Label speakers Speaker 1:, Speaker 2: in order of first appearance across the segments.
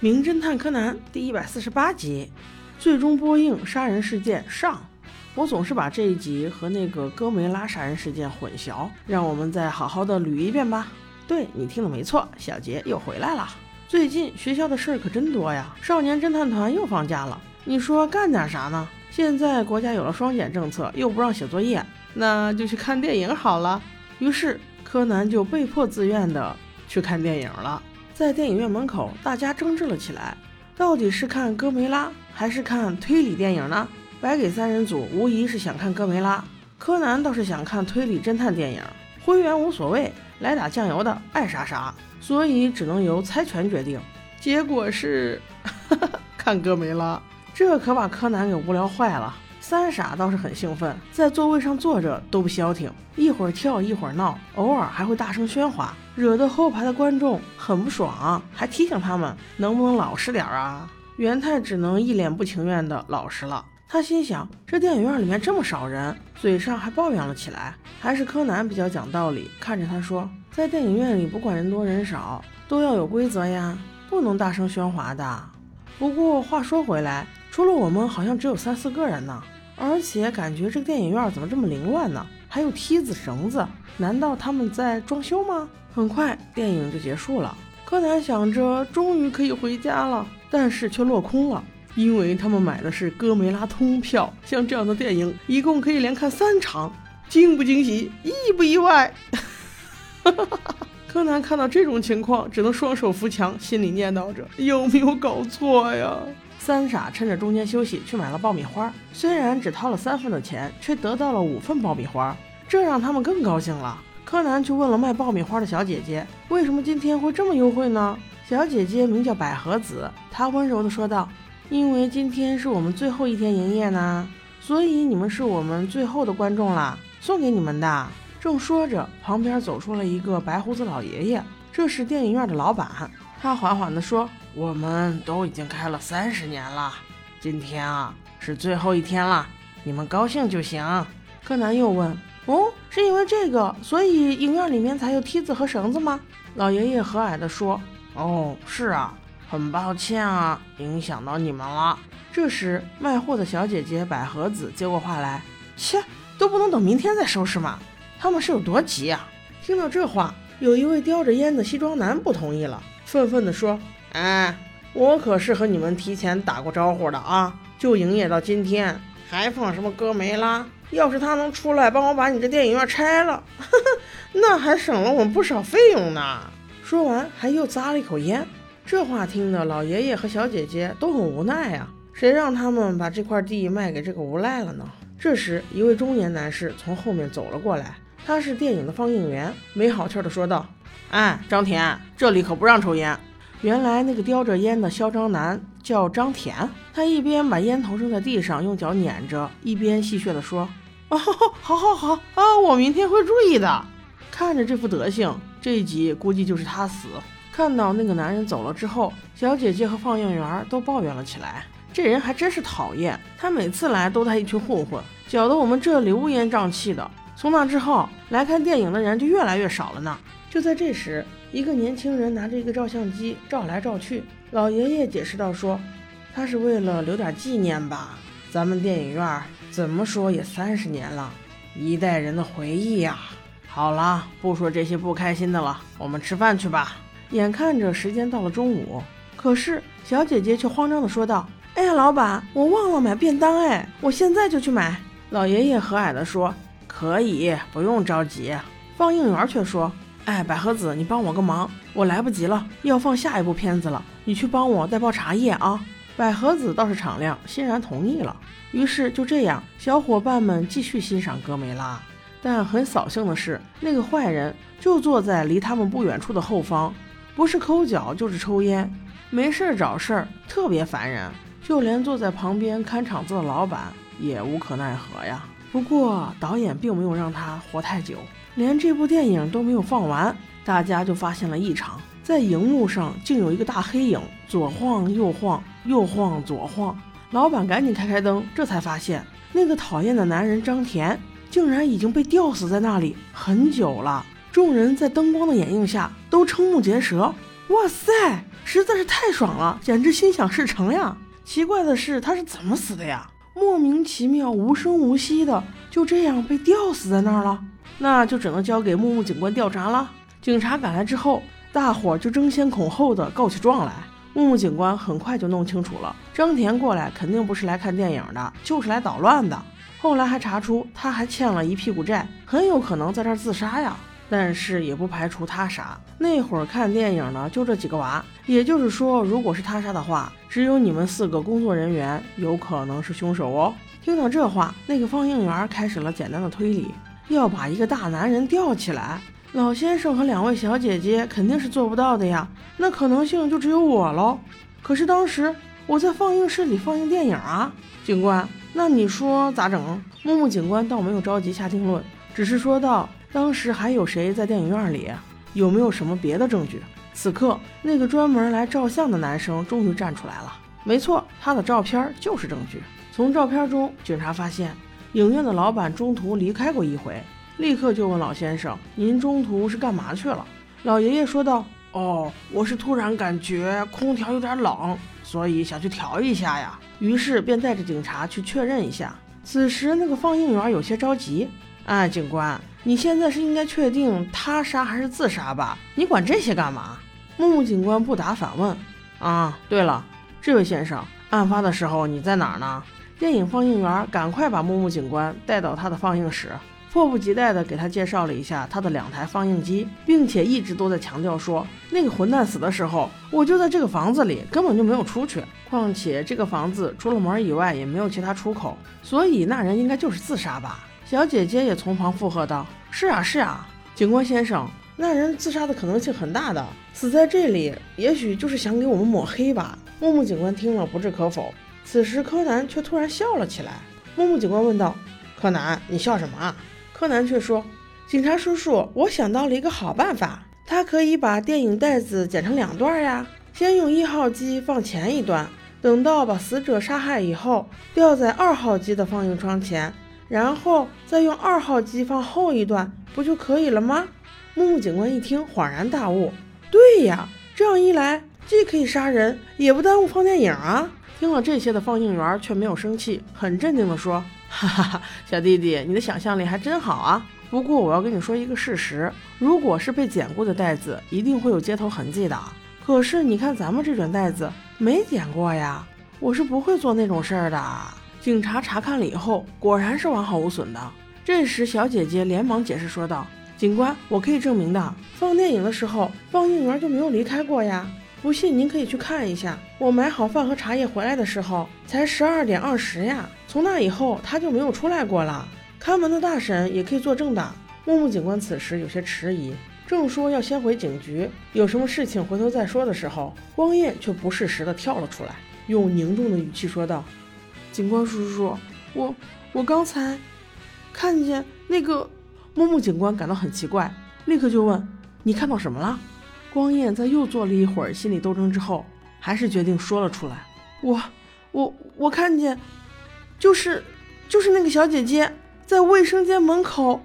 Speaker 1: 名侦探柯南》第一百四十八集，最终播映杀人事件上。我总是把这一集和那个哥梅拉杀人事件混淆，让我们再好好的捋一遍吧。对你听的没错，小杰又回来了。最近学校的事儿可真多呀，少年侦探团又放假了。你说干点啥呢？现在国家有了双减政策，又不让写作业，那就去看电影好了。于是柯南就被迫自愿的去看电影了。在电影院门口，大家争执了起来，到底是看哥梅拉还是看推理电影呢？白给三人组无疑是想看哥梅拉，柯南倒是想看推理侦探电影。灰原无所谓，来打酱油的爱啥啥，所以只能由猜拳决定。结果是 看哥梅拉，这可把柯南给无聊坏了。三傻倒是很兴奋，在座位上坐着都不消停，一会儿跳一会儿闹，偶尔还会大声喧哗，惹得后排的观众很不爽，还提醒他们能不能老实点啊。元太只能一脸不情愿的老实了。他心想，这电影院里面这么少人，嘴上还抱怨了起来。还是柯南比较讲道理，看着他说，在电影院里不管人多人少，都要有规则呀，不能大声喧哗的。不过话说回来，除了我们，好像只有三四个人呢。而且感觉这个电影院怎么这么凌乱呢？还有梯子、绳子，难道他们在装修吗？很快电影就结束了，柯南想着终于可以回家了，但是却落空了，因为他们买的是哥梅拉通票，像这样的电影一共可以连看三场，惊不惊喜，意不意外？柯南看到这种情况，只能双手扶墙，心里念叨着有没有搞错呀？三傻趁着中间休息去买了爆米花，虽然只掏了三份的钱，却得到了五份爆米花，这让他们更高兴了。柯南去问了卖爆米花的小姐姐，为什么今天会这么优惠呢？小姐姐名叫百合子，她温柔地说道：“因为今天是我们最后一天营业呢，所以你们是我们最后的观众啦，送给你们的。”正说着，旁边走出了一个白胡子老爷爷，这是电影院的老板。他缓缓地说。我们都已经开了三十年了，今天啊是最后一天了，你们高兴就行。柯南又问：“哦，是因为这个，所以影院里面才有梯子和绳子吗？”老爷爷和蔼地说：“哦，是啊，很抱歉啊，影响到你们了。”这时，卖货的小姐姐百合子接过话来：“切，都不能等明天再收拾吗？他们是有多急呀？”听到这话，有一位叼着烟的西装男不同意了，愤愤地说。哎，我可是和你们提前打过招呼的啊！就营业到今天，还放什么哥梅拉？要是他能出来帮我把你这电影院拆了，那还省了我们不少费用呢。说完，还又咂了一口烟。这话听得老爷爷和小姐姐都很无奈呀。谁让他们把这块地卖给这个无赖了呢？这时，一位中年男士从后面走了过来，他是电影的放映员，没好气地说道：“哎，张田，这里可不让抽烟。”原来那个叼着烟的嚣张男叫张田，他一边把烟头扔在地上，用脚撵着，一边戏谑地说：“哦，好好好啊，我明天会注意的。”看着这副德行，这一集估计就是他死。看到那个男人走了之后，小姐姐和放映员都抱怨了起来：“这人还真是讨厌，他每次来都带一群混混，搅得我们这里乌烟瘴气的。”从那之后，来看电影的人就越来越少了呢。就在这时，一个年轻人拿着一个照相机照来照去。老爷爷解释道：“说他是为了留点纪念吧。咱们电影院怎么说也三十年了，一代人的回忆呀。好了，不说这些不开心的了，我们吃饭去吧。”眼看着时间到了中午，可是小姐姐却慌张地说道：“哎呀，老板，我忘了买便当，哎，我现在就去买。”老爷爷和蔼地说：“可以，不用着急。”放映员却说。哎，百合子，你帮我个忙，我来不及了，要放下一部片子了，你去帮我带包茶叶啊。百合子倒是敞亮，欣然同意了。于是就这样，小伙伴们继续欣赏哥梅拉。但很扫兴的是，那个坏人就坐在离他们不远处的后方，不是抠脚就是抽烟，没事找事儿，特别烦人。就连坐在旁边看场子的老板也无可奈何呀。不过导演并没有让他活太久。连这部电影都没有放完，大家就发现了异常，在荧幕上竟有一个大黑影，左晃右晃，右晃左晃。老板赶紧开开灯，这才发现那个讨厌的男人张田竟然已经被吊死在那里很久了。众人在灯光的掩映下都瞠目结舌，哇塞，实在是太爽了，简直心想事成呀！奇怪的是，他是怎么死的呀？莫名其妙、无声无息的就这样被吊死在那儿了？那就只能交给木木警官调查了。警察赶来之后，大伙儿就争先恐后的告起状来。木木警官很快就弄清楚了，张田过来肯定不是来看电影的，就是来捣乱的。后来还查出他还欠了一屁股债，很有可能在这儿自杀呀。但是也不排除他杀。那会儿看电影呢，就这几个娃，也就是说，如果是他杀的话，只有你们四个工作人员有可能是凶手哦。听到这话，那个放映员开始了简单的推理：要把一个大男人吊起来。老先生和两位小姐姐肯定是做不到的呀，那可能性就只有我喽。可是当时我在放映室里放映电影啊，警官，那你说咋整？木木警官倒没有着急下定论，只是说道：当时还有谁在电影院里？有没有什么别的证据？此刻，那个专门来照相的男生终于站出来了。没错，他的照片就是证据。从照片中，警察发现影院的老板中途离开过一回。立刻就问老先生：“您中途是干嘛去了？”老爷爷说道：“哦，我是突然感觉空调有点冷，所以想去调一下呀。”于是便带着警察去确认一下。此时那个放映员有些着急：“哎，警官，你现在是应该确定他杀还是自杀吧？你管这些干嘛？”木木警官不答反问：“啊，对了，这位先生，案发的时候你在哪儿呢？”电影放映员赶快把木木警官带到他的放映室。迫不及待地给他介绍了一下他的两台放映机，并且一直都在强调说，那个混蛋死的时候，我就在这个房子里，根本就没有出去。况且这个房子除了门以外也没有其他出口，所以那人应该就是自杀吧？小姐姐也从旁附和道：“是啊，是啊，警官先生，那人自杀的可能性很大的，死在这里，也许就是想给我们抹黑吧。”木木警官听了不置可否。此时柯南却突然笑了起来。木木警官问道：“柯南，你笑什么啊？”柯南却说：“警察叔叔，我想到了一个好办法，他可以把电影带子剪成两段呀。先用一号机放前一段，等到把死者杀害以后，吊在二号机的放映窗前，然后再用二号机放后一段，不就可以了吗？”木木警官一听，恍然大悟：“对呀，这样一来，既可以杀人，也不耽误放电影啊。”听了这些的放映员却没有生气，很镇定地说。哈哈哈，小弟弟，你的想象力还真好啊！不过我要跟你说一个事实，如果是被剪过的袋子，一定会有接头痕迹的。可是你看咱们这卷袋子没剪过呀，我是不会做那种事儿的。警察查看了以后，果然是完好无损的。这时小姐姐连忙解释说道：“警官，我可以证明的，放电影的时候，放映员就没有离开过呀。不信您可以去看一下，我买好饭和茶叶回来的时候，才十二点二十呀。”从那以后，他就没有出来过了。看门的大婶也可以作证的。木木警官此时有些迟疑，正说要先回警局，有什么事情回头再说的时候，光彦却不适时的跳了出来，用凝重的语气说道：“警官叔叔，我我刚才看见那个……”木木警官感到很奇怪，立刻就问：“你看到什么了？”光彦在又做了一会儿心理斗争之后，还是决定说了出来：“我我我看见。”就是，就是那个小姐姐在卫生间门口，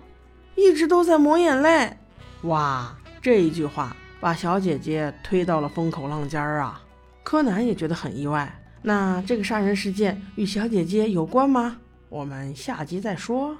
Speaker 1: 一直都在抹眼泪。哇，这一句话把小姐姐推到了风口浪尖儿啊！柯南也觉得很意外。那这个杀人事件与小姐姐有关吗？我们下集再说。